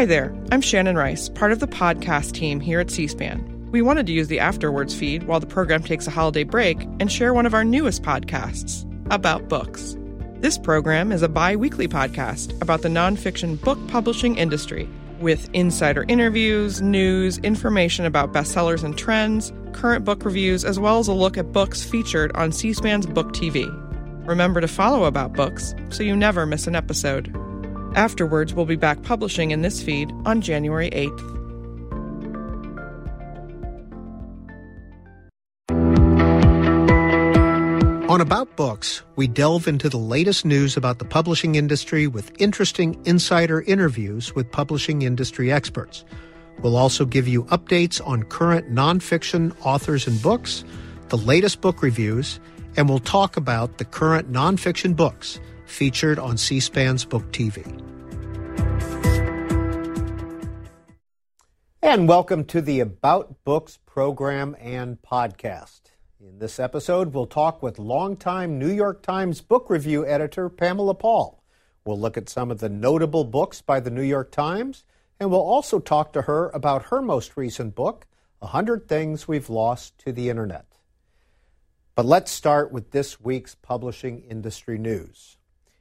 Hi there, I'm Shannon Rice, part of the podcast team here at C SPAN. We wanted to use the afterwards feed while the program takes a holiday break and share one of our newest podcasts about books. This program is a bi weekly podcast about the nonfiction book publishing industry with insider interviews, news, information about bestsellers and trends, current book reviews, as well as a look at books featured on C SPAN's Book TV. Remember to follow About Books so you never miss an episode. Afterwards, we'll be back publishing in this feed on January 8th. On About Books, we delve into the latest news about the publishing industry with interesting insider interviews with publishing industry experts. We'll also give you updates on current nonfiction authors and books, the latest book reviews, and we'll talk about the current nonfiction books featured on C SPAN's Book TV. And welcome to the About Books program and podcast. In this episode, we'll talk with longtime New York Times book review editor Pamela Paul. We'll look at some of the notable books by the New York Times, and we'll also talk to her about her most recent book, 100 Things We've Lost to the Internet. But let's start with this week's publishing industry news.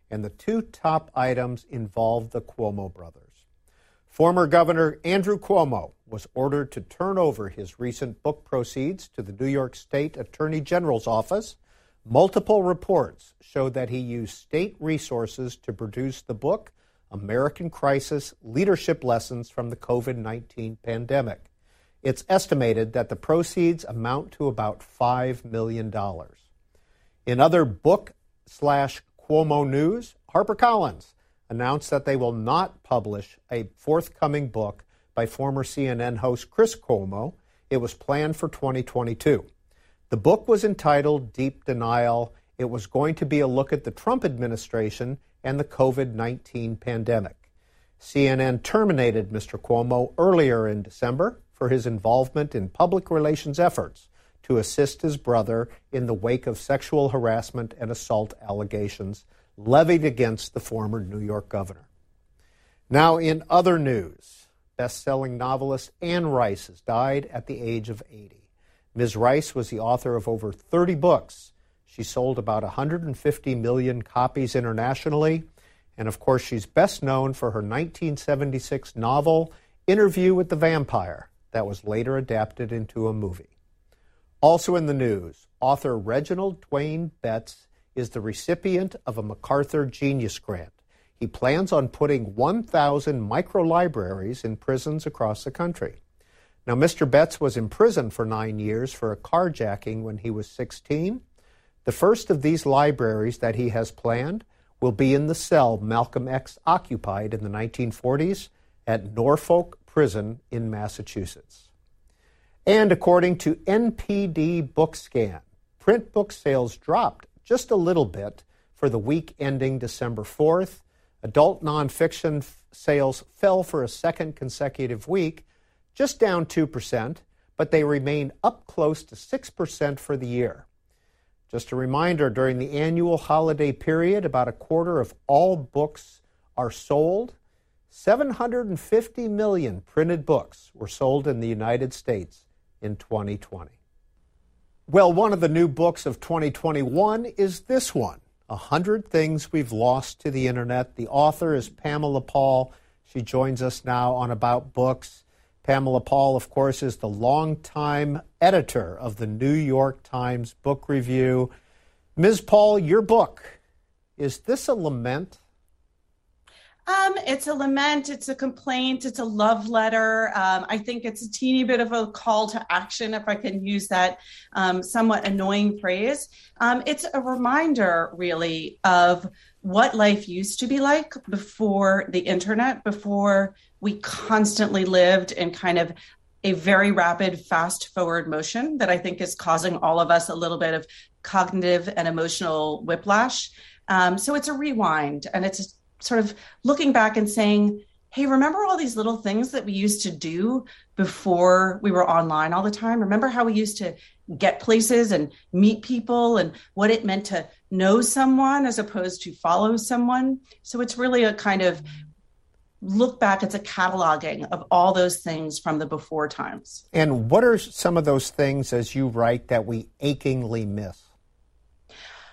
And the two top items involve the Cuomo brothers. Former Governor Andrew Cuomo was ordered to turn over his recent book proceeds to the New York State Attorney General's office. Multiple reports show that he used state resources to produce the book American Crisis Leadership Lessons from the COVID 19 Pandemic. It's estimated that the proceeds amount to about $5 million. In other book slash Cuomo news, HarperCollins announced that they will not publish a forthcoming book by former CNN host Chris Cuomo. It was planned for 2022. The book was entitled Deep Denial. It was going to be a look at the Trump administration and the COVID 19 pandemic. CNN terminated Mr. Cuomo earlier in December for his involvement in public relations efforts to assist his brother in the wake of sexual harassment and assault allegations levied against the former New York governor. Now, in other news, best selling novelist Anne Rice has died at the age of 80. Ms. Rice was the author of over 30 books. She sold about 150 million copies internationally. And of course, she's best known for her 1976 novel, Interview with the Vampire, that was later adapted into a movie. Also in the news, author Reginald Dwayne Betts is the recipient of a MacArthur Genius Grant. He plans on putting 1,000 micro libraries in prisons across the country. Now, Mr. Betts was in prison for nine years for a carjacking when he was 16. The first of these libraries that he has planned will be in the cell Malcolm X occupied in the 1940s at Norfolk Prison in Massachusetts. And according to NPD Bookscan, print book sales dropped just a little bit for the week ending December 4th. Adult nonfiction sales fell for a second consecutive week, just down 2%, but they remain up close to 6% for the year. Just a reminder during the annual holiday period, about a quarter of all books are sold. 750 million printed books were sold in the United States in 2020. Well, one of the new books of 2021 is this one, A Hundred Things We've Lost to the Internet. The author is Pamela Paul. She joins us now on About Books. Pamela Paul, of course, is the longtime editor of the New York Times Book Review. Ms. Paul, your book, is this a lament? Um, it's a lament, it's a complaint, it's a love letter. Um, I think it's a teeny bit of a call to action, if I can use that um, somewhat annoying phrase. Um, it's a reminder, really, of what life used to be like before the internet, before we constantly lived in kind of a very rapid, fast forward motion that I think is causing all of us a little bit of cognitive and emotional whiplash. Um, so it's a rewind and it's sort of looking back and saying, hey, remember all these little things that we used to do before we were online all the time? Remember how we used to get places and meet people and what it meant to know someone as opposed to follow someone? So it's really a kind of look back, it's a cataloging of all those things from the before times. And what are some of those things, as you write, that we achingly miss?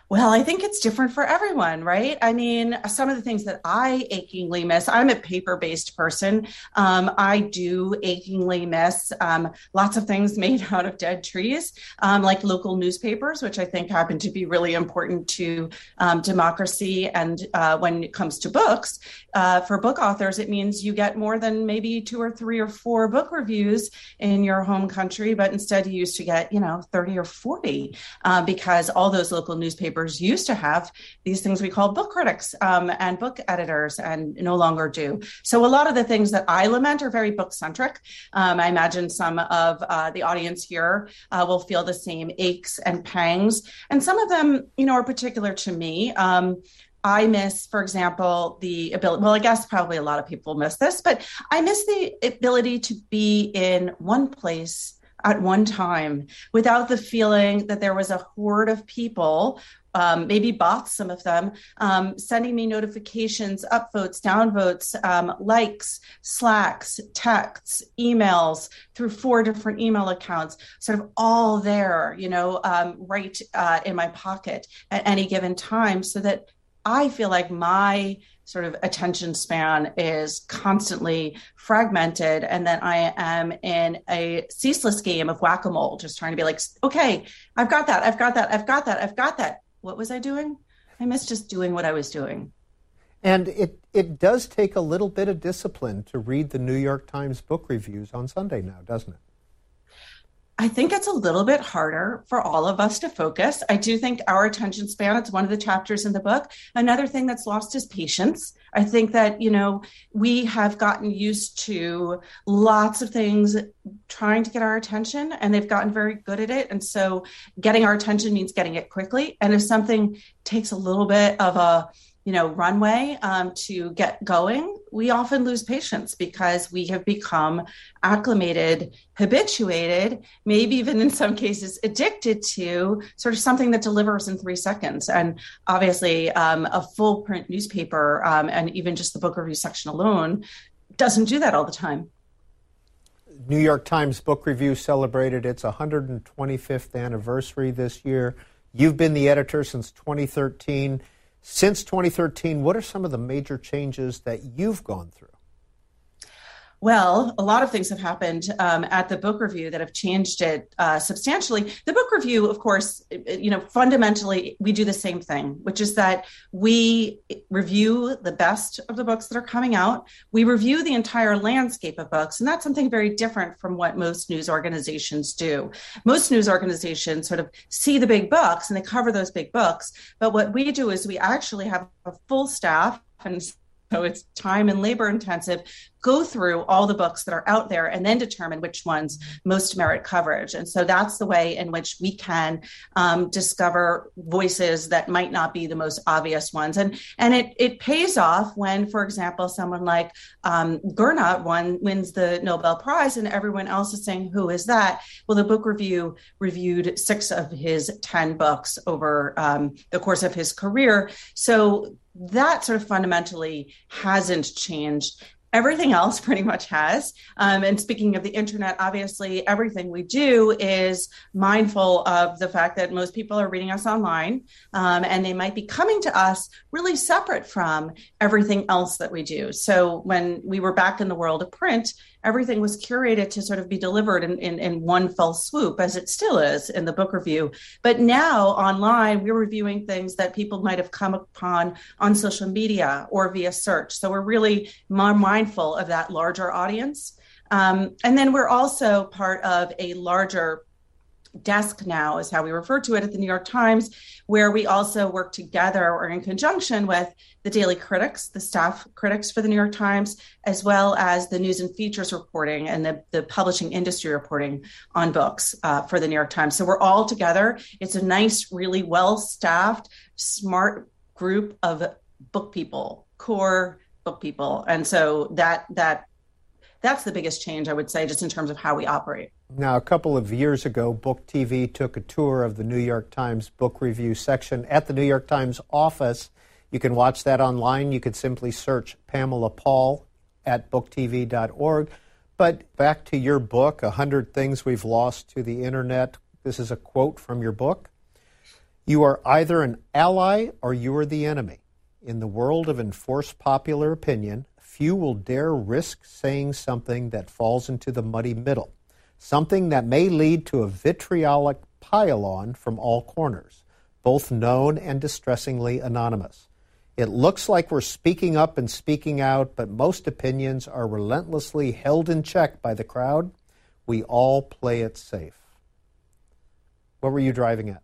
Well, I think it's different for everyone, right? I mean, some of the things that I achingly miss, I'm a paper based person. Um, I do achingly miss um, lots of things made out of dead trees, um, like local newspapers, which I think happen to be really important to um, democracy. And uh, when it comes to books, uh, for book authors, it means you get more than maybe two or three or four book reviews in your home country, but instead you used to get, you know, 30 or 40 uh, because all those local newspapers newspapers used to have these things we call book critics um, and book editors and no longer do. So a lot of the things that I lament are very book centric. Um, I imagine some of uh, the audience here uh, will feel the same aches and pangs. And some of them, you know, are particular to me. Um, I miss, for example, the ability, well, I guess probably a lot of people miss this, but I miss the ability to be in one place at one time without the feeling that there was a horde of people um, maybe bots, some of them, um, sending me notifications, upvotes, downvotes, um, likes, slacks, texts, emails through four different email accounts, sort of all there, you know, um, right uh, in my pocket at any given time so that I feel like my sort of attention span is constantly fragmented and that I am in a ceaseless game of whack-a-mole, just trying to be like, okay, I've got that, I've got that, I've got that, I've got that what was I doing? I miss just doing what I was doing. And it, it does take a little bit of discipline to read the New York Times book reviews on Sunday now, doesn't it? I think it's a little bit harder for all of us to focus. I do think our attention span, it's one of the chapters in the book. Another thing that's lost is patience. I think that, you know, we have gotten used to lots of things trying to get our attention and they've gotten very good at it. And so getting our attention means getting it quickly. And if something takes a little bit of a, you know runway um, to get going we often lose patience because we have become acclimated habituated maybe even in some cases addicted to sort of something that delivers in three seconds and obviously um, a full print newspaper um, and even just the book review section alone doesn't do that all the time New York Times Book Review celebrated its 125th anniversary this year. You've been the editor since 2013. Since 2013, what are some of the major changes that you've gone through? Well, a lot of things have happened um, at the book review that have changed it uh, substantially. The book review, of course, you know, fundamentally, we do the same thing, which is that we review the best of the books that are coming out. We review the entire landscape of books, and that's something very different from what most news organizations do. Most news organizations sort of see the big books and they cover those big books, but what we do is we actually have a full staff and so it's time and labor intensive go through all the books that are out there and then determine which ones most merit coverage. And so that's the way in which we can um, discover voices that might not be the most obvious ones. And and it it pays off when for example someone like um, Gurnah one wins the Nobel Prize and everyone else is saying who is that? Well the book review reviewed six of his 10 books over um, the course of his career. So that sort of fundamentally hasn't changed everything else pretty much has. Um, and speaking of the internet, obviously, everything we do is mindful of the fact that most people are reading us online um, and they might be coming to us really separate from everything else that we do. So when we were back in the world of print, everything was curated to sort of be delivered in, in, in one fell swoop, as it still is in the book review. But now online, we're reviewing things that people might have come upon on social media or via search. So we're really more mindful of that larger audience. Um, and then we're also part of a larger desk now is how we refer to it at the New York Times, where we also work together or in conjunction with the daily critics, the staff critics for the New York Times, as well as the news and features reporting and the, the publishing industry reporting on books uh, for the New York Times. So we're all together. It's a nice, really well staffed, smart group of book people, core book people. And so that that that's the biggest change I would say just in terms of how we operate. Now, a couple of years ago, Book TV took a tour of the New York Times book review section at the New York Times office. You can watch that online. You could simply search Pamela Paul at booktv.org. But back to your book, A Hundred Things We've Lost to the Internet. This is a quote from your book. You are either an ally or you are the enemy. In the world of enforced popular opinion, few will dare risk saying something that falls into the muddy middle something that may lead to a vitriolic pile-on from all corners, both known and distressingly anonymous. It looks like we're speaking up and speaking out, but most opinions are relentlessly held in check by the crowd. We all play it safe. What were you driving at?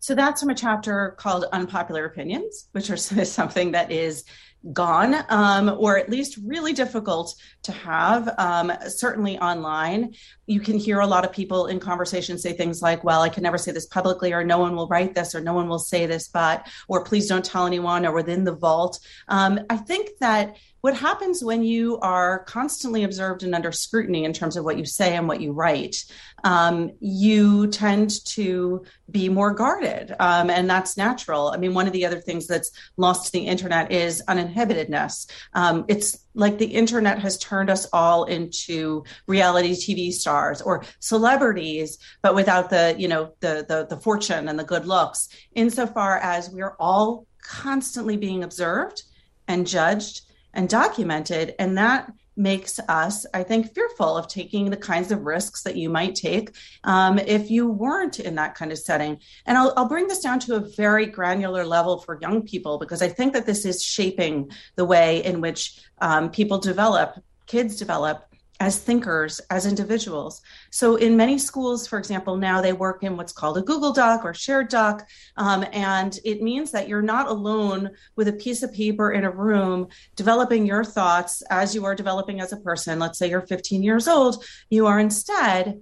So that's from a chapter called Unpopular Opinions, which is something that is gone um, or at least really difficult to have um, certainly online you can hear a lot of people in conversations say things like well i can never say this publicly or no one will write this or no one will say this but or please don't tell anyone or within the vault. Um, i think that what happens when you are constantly observed and under scrutiny in terms of what you say and what you write um, you tend to be more guarded um, and that's natural. I mean one of the other things that's lost to the internet is uninhibitedness. Um, it's like the internet has turned us all into reality tv stars or celebrities but without the you know the the, the fortune and the good looks insofar as we're all constantly being observed and judged and documented. And that makes us, I think, fearful of taking the kinds of risks that you might take um, if you weren't in that kind of setting. And I'll, I'll, bring this down to a very granular level for young people because I think that this is shaping the way in which um, people develop, kids develop as thinkers, as individuals. So, in many schools, for example, now they work in what's called a Google Doc or shared doc. Um, and it means that you're not alone with a piece of paper in a room developing your thoughts as you are developing as a person. Let's say you're 15 years old. You are instead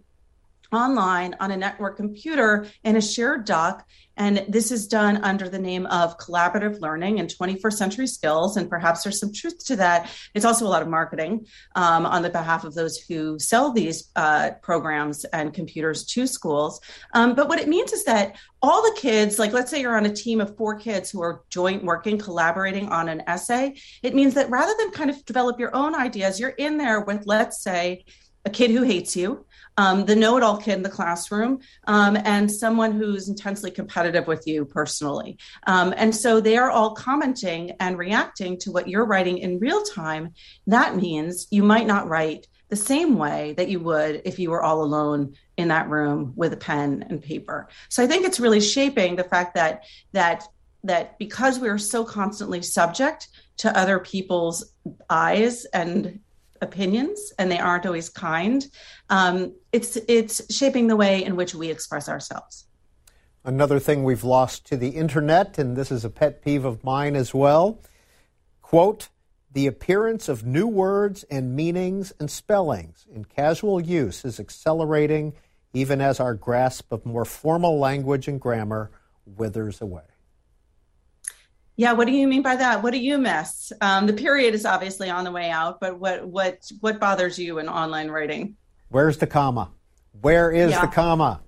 online on a network computer in a shared doc. And this is done under the name of collaborative learning and 21st century skills. And perhaps there's some truth to that. It's also a lot of marketing um, on the behalf of those who sell these uh, programs and computers to schools. Um, but what it means is that all the kids, like let's say you're on a team of four kids who are joint working, collaborating on an essay, it means that rather than kind of develop your own ideas, you're in there with, let's say, a kid who hates you, um, the know it all kid in the classroom, um, and someone who's intensely competitive with you personally. Um, and so they are all commenting and reacting to what you're writing in real time. That means you might not write the same way that you would if you were all alone in that room with a pen and paper. So I think it's really shaping the fact that that that because we are so constantly subject to other people's eyes and opinions and they aren't always kind. Um, it's it's shaping the way in which we express ourselves. Another thing we've lost to the internet and this is a pet peeve of mine as well quote the appearance of new words and meanings and spellings in casual use is accelerating even as our grasp of more formal language and grammar withers away yeah, what do you mean by that? What do you miss? Um, the period is obviously on the way out, but what what what bothers you in online writing? Where's the comma? Where is yeah. the comma?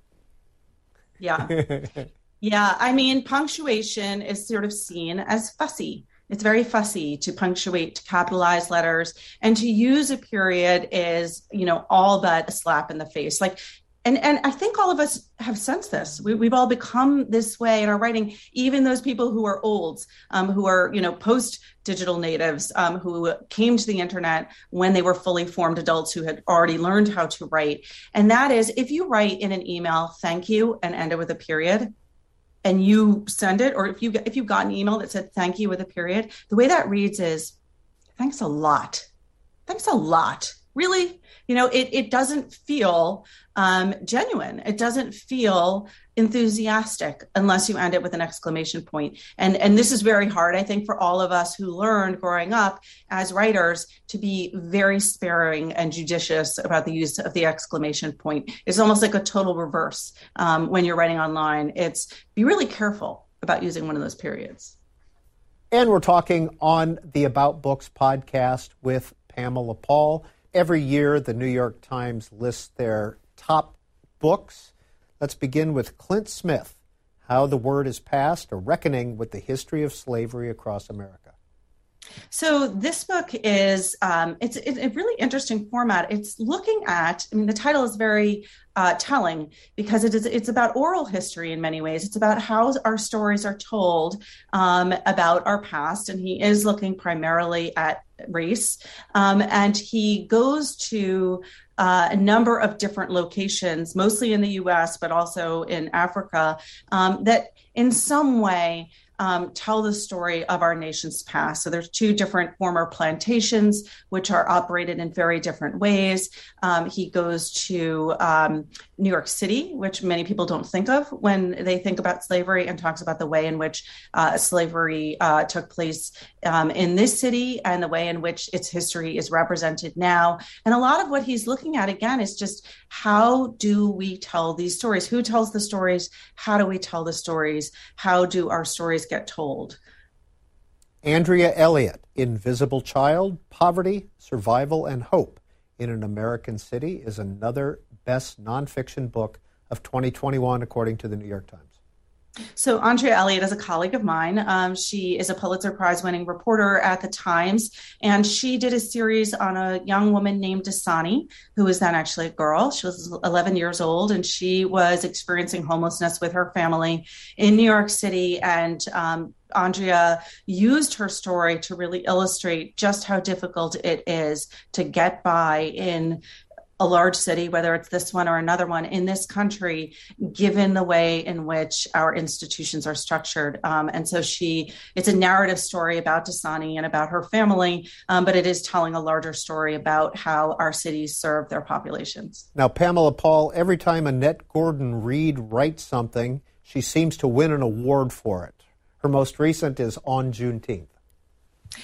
Yeah. yeah, I mean punctuation is sort of seen as fussy. It's very fussy to punctuate, to capitalize letters, and to use a period is, you know, all but a slap in the face. Like and and I think all of us have sensed this. We, have all become this way in our writing. Even those people who are olds, um, who are you know post digital natives, um, who came to the internet when they were fully formed adults who had already learned how to write. And that is, if you write in an email, thank you, and end it with a period, and you send it, or if you if you got an email that said thank you with a period, the way that reads is, thanks a lot, thanks a lot really you know it, it doesn't feel um, genuine. It doesn't feel enthusiastic unless you end it with an exclamation point. And and this is very hard i think for all of us who learned growing up as writers to be very sparing and judicious about the use of the exclamation point. It's almost like a total reverse um, when you're writing online. It's be really careful about using one of those periods. And we're talking on the about books podcast with pamela paul Every year, the New York Times lists their top books. Let's begin with Clint Smith How the Word is Passed, a reckoning with the history of slavery across America. So this book is um, it's, it's a really interesting format. It's looking at. I mean, the title is very uh, telling because it is it's about oral history in many ways. It's about how our stories are told um, about our past, and he is looking primarily at race. Um, and he goes to uh, a number of different locations, mostly in the US, but also in Africa, um, that in some way um, tell the story of our nation's past. So there's two different former plantations, which are operated in very different ways. Um, he goes to um, New York City, which many people don't think of when they think about slavery, and talks about the way in which uh, slavery uh, took place um, in this city and the way in which its history is represented now. And a lot of what he's looking at again is just how do we tell these stories? Who tells the stories? How do we tell the stories? How do our stories get told? Andrea Elliott, Invisible Child Poverty, Survival, and Hope in an American City is another best nonfiction book of 2021, according to the New York Times. So, Andrea Elliott is a colleague of mine. Um, she is a Pulitzer Prize winning reporter at the Times, and she did a series on a young woman named Dasani, who was then actually a girl. She was 11 years old, and she was experiencing homelessness with her family in New York City. And um, Andrea used her story to really illustrate just how difficult it is to get by in a large city, whether it's this one or another one in this country, given the way in which our institutions are structured. Um, and so she, it's a narrative story about Dasani and about her family, um, but it is telling a larger story about how our cities serve their populations. Now, Pamela Paul, every time Annette Gordon Reed writes something, she seems to win an award for it. Her most recent is on Juneteenth.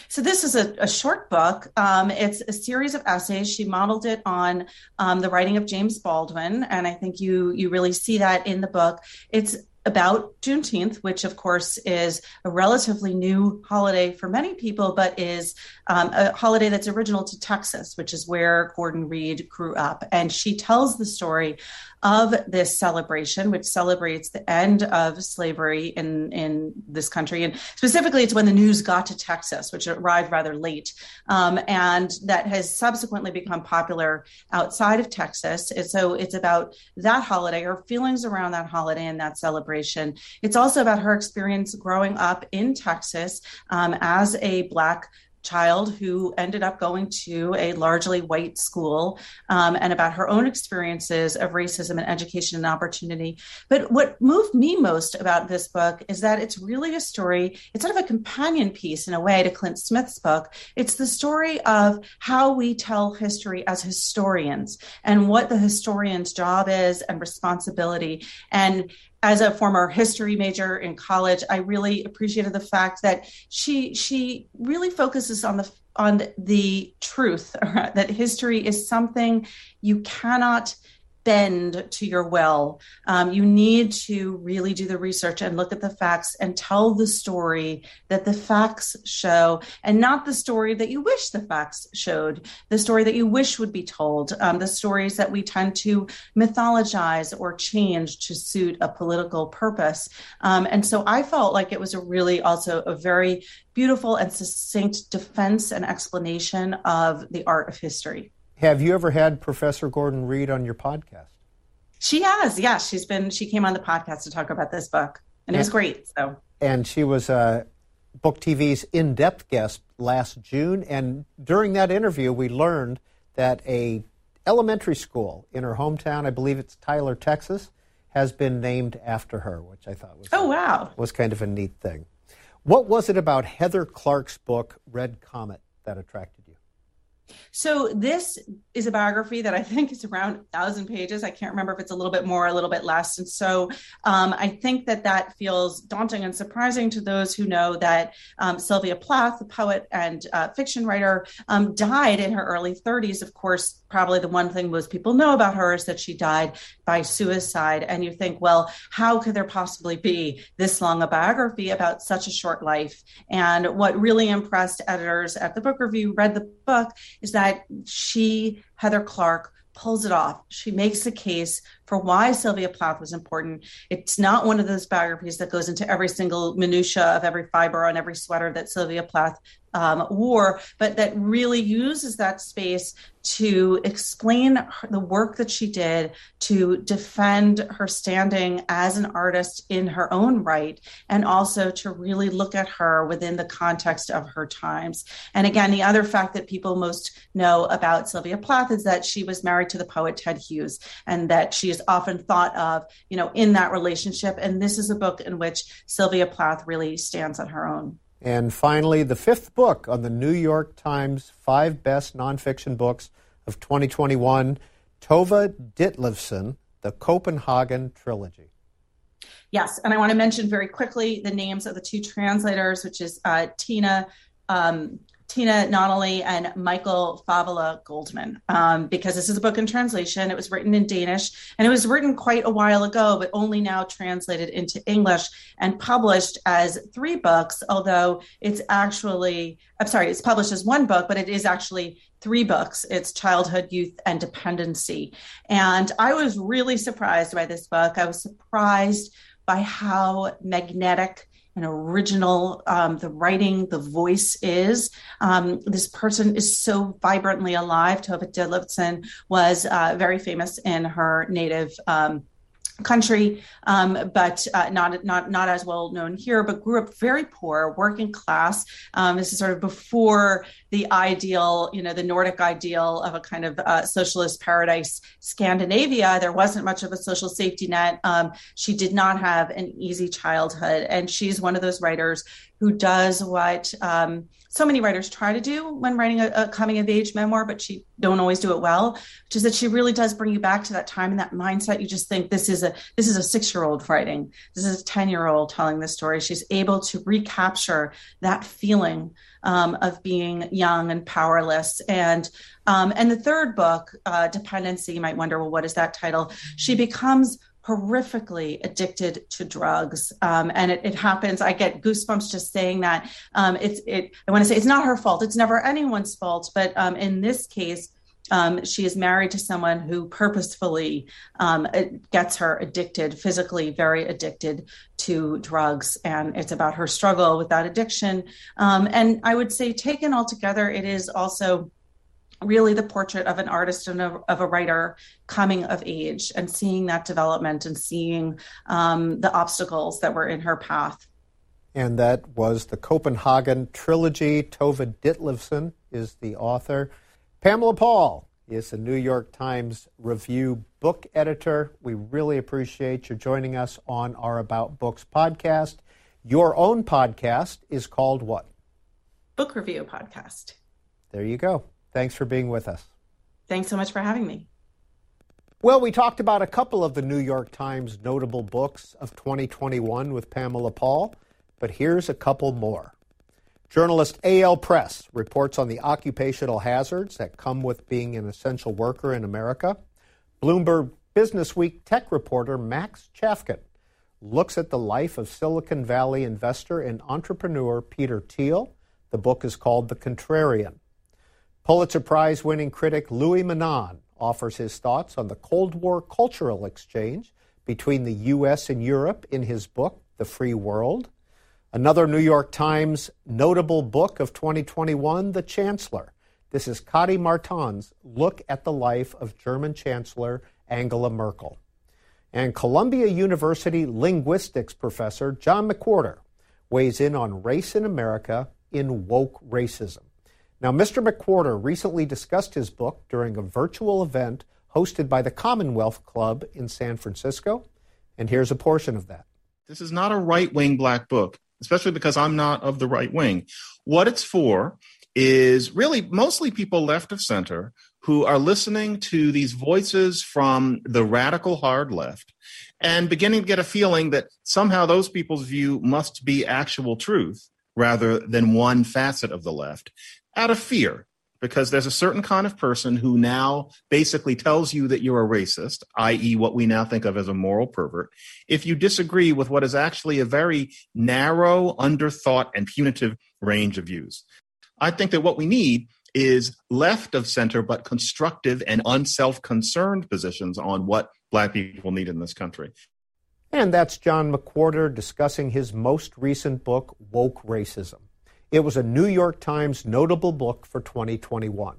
So this is a, a short book. Um, it's a series of essays. She modeled it on um, the writing of James Baldwin, and I think you you really see that in the book. It's about Juneteenth, which of course is a relatively new holiday for many people, but is um, a holiday that's original to Texas, which is where Gordon Reed grew up. And she tells the story of this celebration, which celebrates the end of slavery in, in this country. And specifically, it's when the news got to Texas, which arrived rather late, um, and that has subsequently become popular outside of Texas. And so it's about that holiday, her feelings around that holiday and that celebration. It's also about her experience growing up in Texas um, as a Black child who ended up going to a largely white school um, and about her own experiences of racism and education and opportunity. But what moved me most about this book is that it's really a story, it's sort of a companion piece in a way to Clint Smith's book. It's the story of how we tell history as historians and what the historian's job is and responsibility. And as a former history major in college, I really appreciated the fact that she she really focuses on the on the truth that history is something you cannot bend to your will. Um, you need to really do the research and look at the facts and tell the story that the facts show, and not the story that you wish the facts showed, the story that you wish would be told, um, the stories that we tend to mythologize or change to suit a political purpose. Um, and so I felt like it was a really also a very beautiful and succinct defense and explanation of the art of history. Have you ever had Professor Gordon Reed on your podcast? She has, yeah. She's been. She came on the podcast to talk about this book, and it was great. So, and she was uh, Book TV's in-depth guest last June, and during that interview, we learned that a elementary school in her hometown, I believe it's Tyler, Texas, has been named after her, which I thought was oh wow was kind of a neat thing. What was it about Heather Clark's book Red Comet that attracted? So this is a biography that I think is around a thousand pages. I can't remember if it's a little bit more, a little bit less. And so um, I think that that feels daunting and surprising to those who know that um, Sylvia Plath, the poet and uh, fiction writer, um, died in her early 30s. Of course, probably the one thing most people know about her is that she died by suicide. And you think, well, how could there possibly be this long a biography about such a short life? And what really impressed editors at the book review read the book is that she, Heather Clark, pulls it off. She makes a case for why Sylvia Plath was important. It's not one of those biographies that goes into every single minutia of every fiber on every sweater that Sylvia Plath um, war, but that really uses that space to explain her, the work that she did to defend her standing as an artist in her own right, and also to really look at her within the context of her times. And again, the other fact that people most know about Sylvia Plath is that she was married to the poet Ted Hughes, and that she is often thought of, you know, in that relationship. And this is a book in which Sylvia Plath really stands on her own. And finally, the fifth book on the New York Times five best nonfiction books of 2021 Tove Ditlevsen, The Copenhagen Trilogy. Yes, and I want to mention very quickly the names of the two translators, which is uh, Tina um, Tiina Nunnally and Michael Favala Goldman, um, because this is a book in translation. It was written in Danish and it was written quite a while ago, but only now translated into English and published as three books, although it's actually, I'm sorry, it's published as one book, but it is actually three books. It's Childhood, Youth, and Dependency. And I was really surprised by this book. I was surprised by how magnetic and original um, the writing, the voice is. Um, this person is so vibrantly alive. Tove Ditlevsen was uh, very famous in her native. Um, country, um, but uh, not not not as well known here. But grew up very poor, working class. Um, this is sort of before the ideal, you know, the Nordic ideal of a kind of uh, socialist paradise, Scandinavia. There wasn't much of a social safety net. Um, she did not have an easy childhood, and she's one of those writers who does what um, so many writers try to do when writing a, a, coming of age memoir, but she don't always do it well. Which is that she really does bring you back to that time and that mindset. You just think this is a this is a six year old writing. This is a ten year old telling this story. She's able to recapture that feeling um, of being young and powerless. And um, and the third book, uh, Dependency, you might wonder, well, what is that title? She becomes horrifically addicted to drugs. Um, and it, it, happens. I get goosebumps just saying that. Um, it's it i want to say it's not her fault. It's never anyone's fault. But um, in this case um, she is married to someone who purposefully um, gets her addicted physically very addicted to drugs. And it's about her struggle with that addiction. Um, and i would say taken all together it is also really the portrait of an artist and a, of a writer coming of age and seeing that development and seeing um, the obstacles that were in her path. And that was the Copenhagen trilogy. Tove Ditlevsen is the author. Pamela Paul is the New York Times Review book editor. We really appreciate you joining us on our About Books podcast. Your own podcast is called what? Book Review Podcast. There you go. Thanks for being with us. Thanks so much for having me. Well, we talked about a couple of the New York Times notable books of 2021 with Pamela Paul, but here's a couple more. Journalist Eyal Press reports on the occupational hazards that come with being an essential worker in America. Bloomberg Businessweek tech reporter Max Chafkin looks at the life of Silicon Valley investor and entrepreneur Peter Thiel. The book is called The Contrarian. Pulitzer Prize winning critic Louis Menand offers his thoughts on the Cold War cultural exchange between the U.S. and Europe in his book, The Free World. Another New York Times notable book of 2021, The Chancellor. This is Kati Marton's look at the life of German Chancellor Angela Merkel. And Columbia University linguistics professor John McWhorter weighs in on race in America in woke racism. Now, Mr. McWhorter recently discussed his book during a virtual event hosted by the Commonwealth Club in San Francisco. And here's a portion of that. This is not a right wing black book, especially because I'm not of the right wing. What it's for is really mostly people left of center who are listening to these voices from the radical hard left and beginning to get a feeling that somehow those people's view must be actual truth rather than one facet of the left out of fear because there's a certain kind of person who now basically tells you that you're a racist, i.e., what we now think of as a moral pervert, if you disagree with what is actually a very narrow, underthought, and punitive range of views. I think that what we need is left of center, but constructive and unself concerned positions on what Black people need in this country. And that's John McWhorter discussing his most recent book, Woke Racism. It was a New York Times notable book for 2021.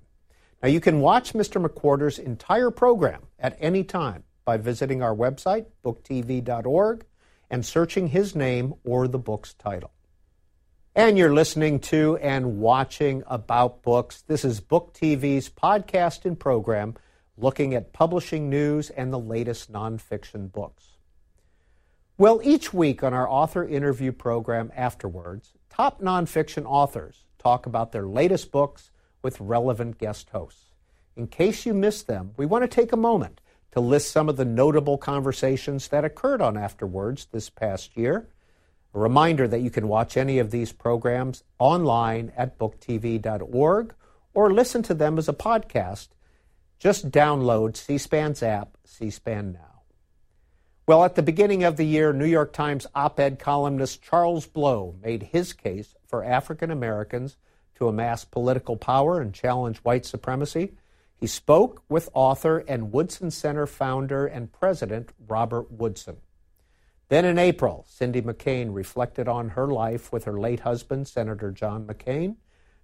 Now, you can watch Mr. McWhorter's entire program at any time by visiting our website, booktv.org, and searching his name or the book's title. And you're listening to and watching About Books. This is Book TV's podcast and program looking at publishing news and the latest nonfiction books. Well, each week on our author interview program afterwards, top nonfiction authors talk about their latest books with relevant guest hosts. In case you missed them, we want to take a moment to list some of the notable conversations that occurred on Afterwards this past year. A reminder that you can watch any of these programs online at booktv.org or listen to them as a podcast. Just download C SPAN's app, C SPAN Now. Well, at the beginning of the year, New York Times op ed columnist Charles Blow made his case for African Americans to amass political power and challenge white supremacy. He spoke with author and Woodson Center founder and president Robert Woodson. Then in April, Cindy McCain reflected on her life with her late husband, Senator John McCain.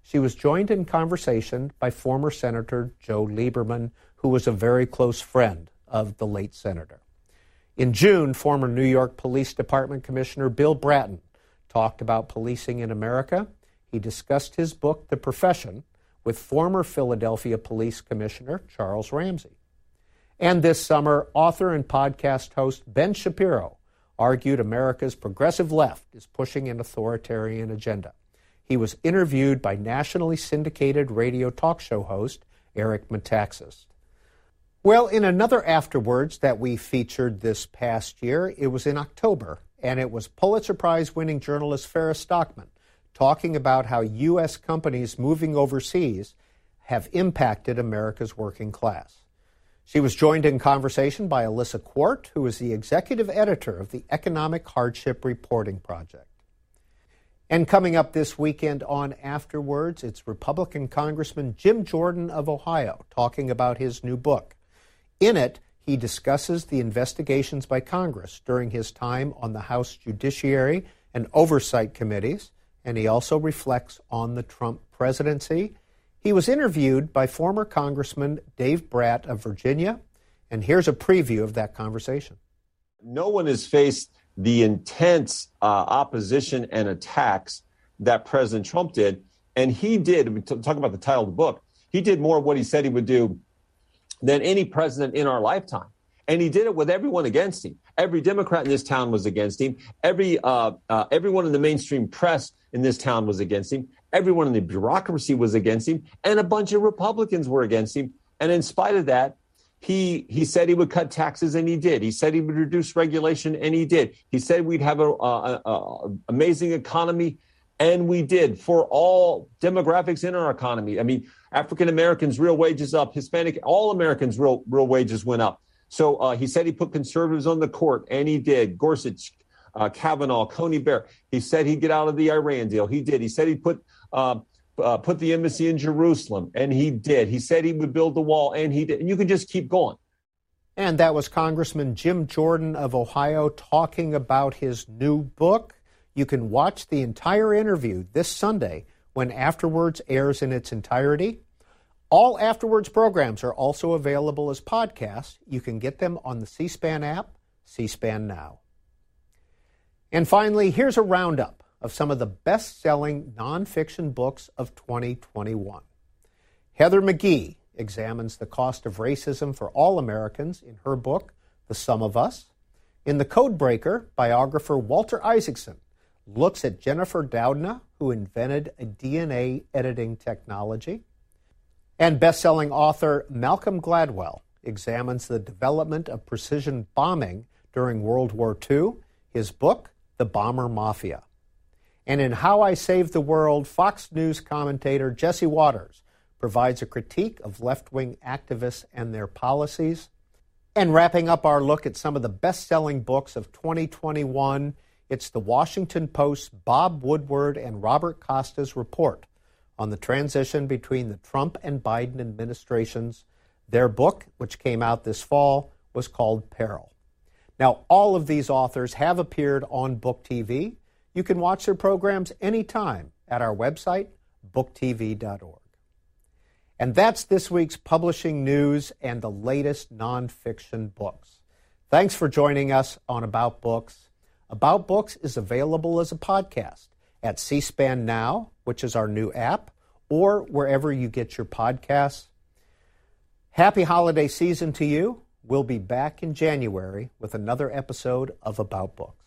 She was joined in conversation by former Senator Joe Lieberman, who was a very close friend of the late senator. In June, former New York Police Department Commissioner Bill Bratton talked about policing in America. He discussed his book, The Profession, with former Philadelphia Police Commissioner Charles Ramsey. And this summer, author and podcast host Ben Shapiro argued America's progressive left is pushing an authoritarian agenda. He was interviewed by nationally syndicated radio talk show host Eric Metaxas. Well, in another afterwards that we featured this past year, it was in October, and it was Pulitzer Prize winning journalist Farah Stockman talking about how U.S. companies moving overseas have impacted America's working class. She was joined in conversation by Alyssa Quart, who is the executive editor of the Economic Hardship Reporting Project. And coming up this weekend on Afterwards, it's Republican Congressman Jim Jordan of Ohio talking about his new book. In it, he discusses the investigations by Congress during his time on the House Judiciary and Oversight Committees, and he also reflects on the Trump presidency. He was interviewed by former Congressman Dave Brat of Virginia, and here's a preview of that conversation. No one has faced the intense uh, opposition and attacks that President Trump did, and he did. We talk about the title of the book. He did more of what he said he would do than any president in our lifetime. And he did it with everyone against him. Every Democrat in this town was against him. Every uh, uh, everyone in the mainstream press in this town was against him. Everyone in the bureaucracy was against him, and a bunch of Republicans were against him. And in spite of that, he he said he would cut taxes, and he did. He said he would reduce regulation, and he did. He said we'd have a, a, a amazing economy, and we did for all demographics in our economy. I mean, African Americans' real wages up, Hispanic, all Americans' real real wages went up. So uh, he said he put conservatives on the court, and he did. Gorsuch, uh, Kavanaugh, Coney Barrett. He said he'd get out of the Iran deal. He did. He said he'd put uh, uh, put the embassy in Jerusalem, and he did. He said he would build the wall, and he did. And you can just keep going. And that was Congressman Jim Jordan of Ohio talking about his new book. You can watch the entire interview this Sunday when Afterwards airs in its entirety. All Afterwards programs are also available as podcasts. You can get them on the C SPAN app, C SPAN Now. And finally, here's a roundup of some of the best selling nonfiction books of 2021. Heather McGhee examines the cost of racism for all Americans in her book, The Sum of Us. In The Codebreaker, biographer Walter Isaacson looks at Jennifer Doudna, who invented a DNA editing technology. And best-selling author Malcolm Gladwell examines the development of precision bombing during World War II. His book, The Bomber Mafia. And in How I Saved the World, Fox News commentator Jesse Watters provides a critique of left wing activists and their policies. And wrapping up our look at some of the best selling books of 2021, it's the Washington Post's Bob Woodward and Robert Costa's report on the transition between the Trump and Biden administrations. Their book, which came out this fall, was called Peril. Now, all of these authors have appeared on Book TV. You can watch their programs anytime at our website, booktv.org. And that's this week's publishing news and the latest nonfiction books. Thanks for joining us on About Books. About Books is available as a podcast at C SPAN Now, which is our new app, or wherever you get your podcasts. Happy holiday season to you. We'll be back in January with another episode of About Books.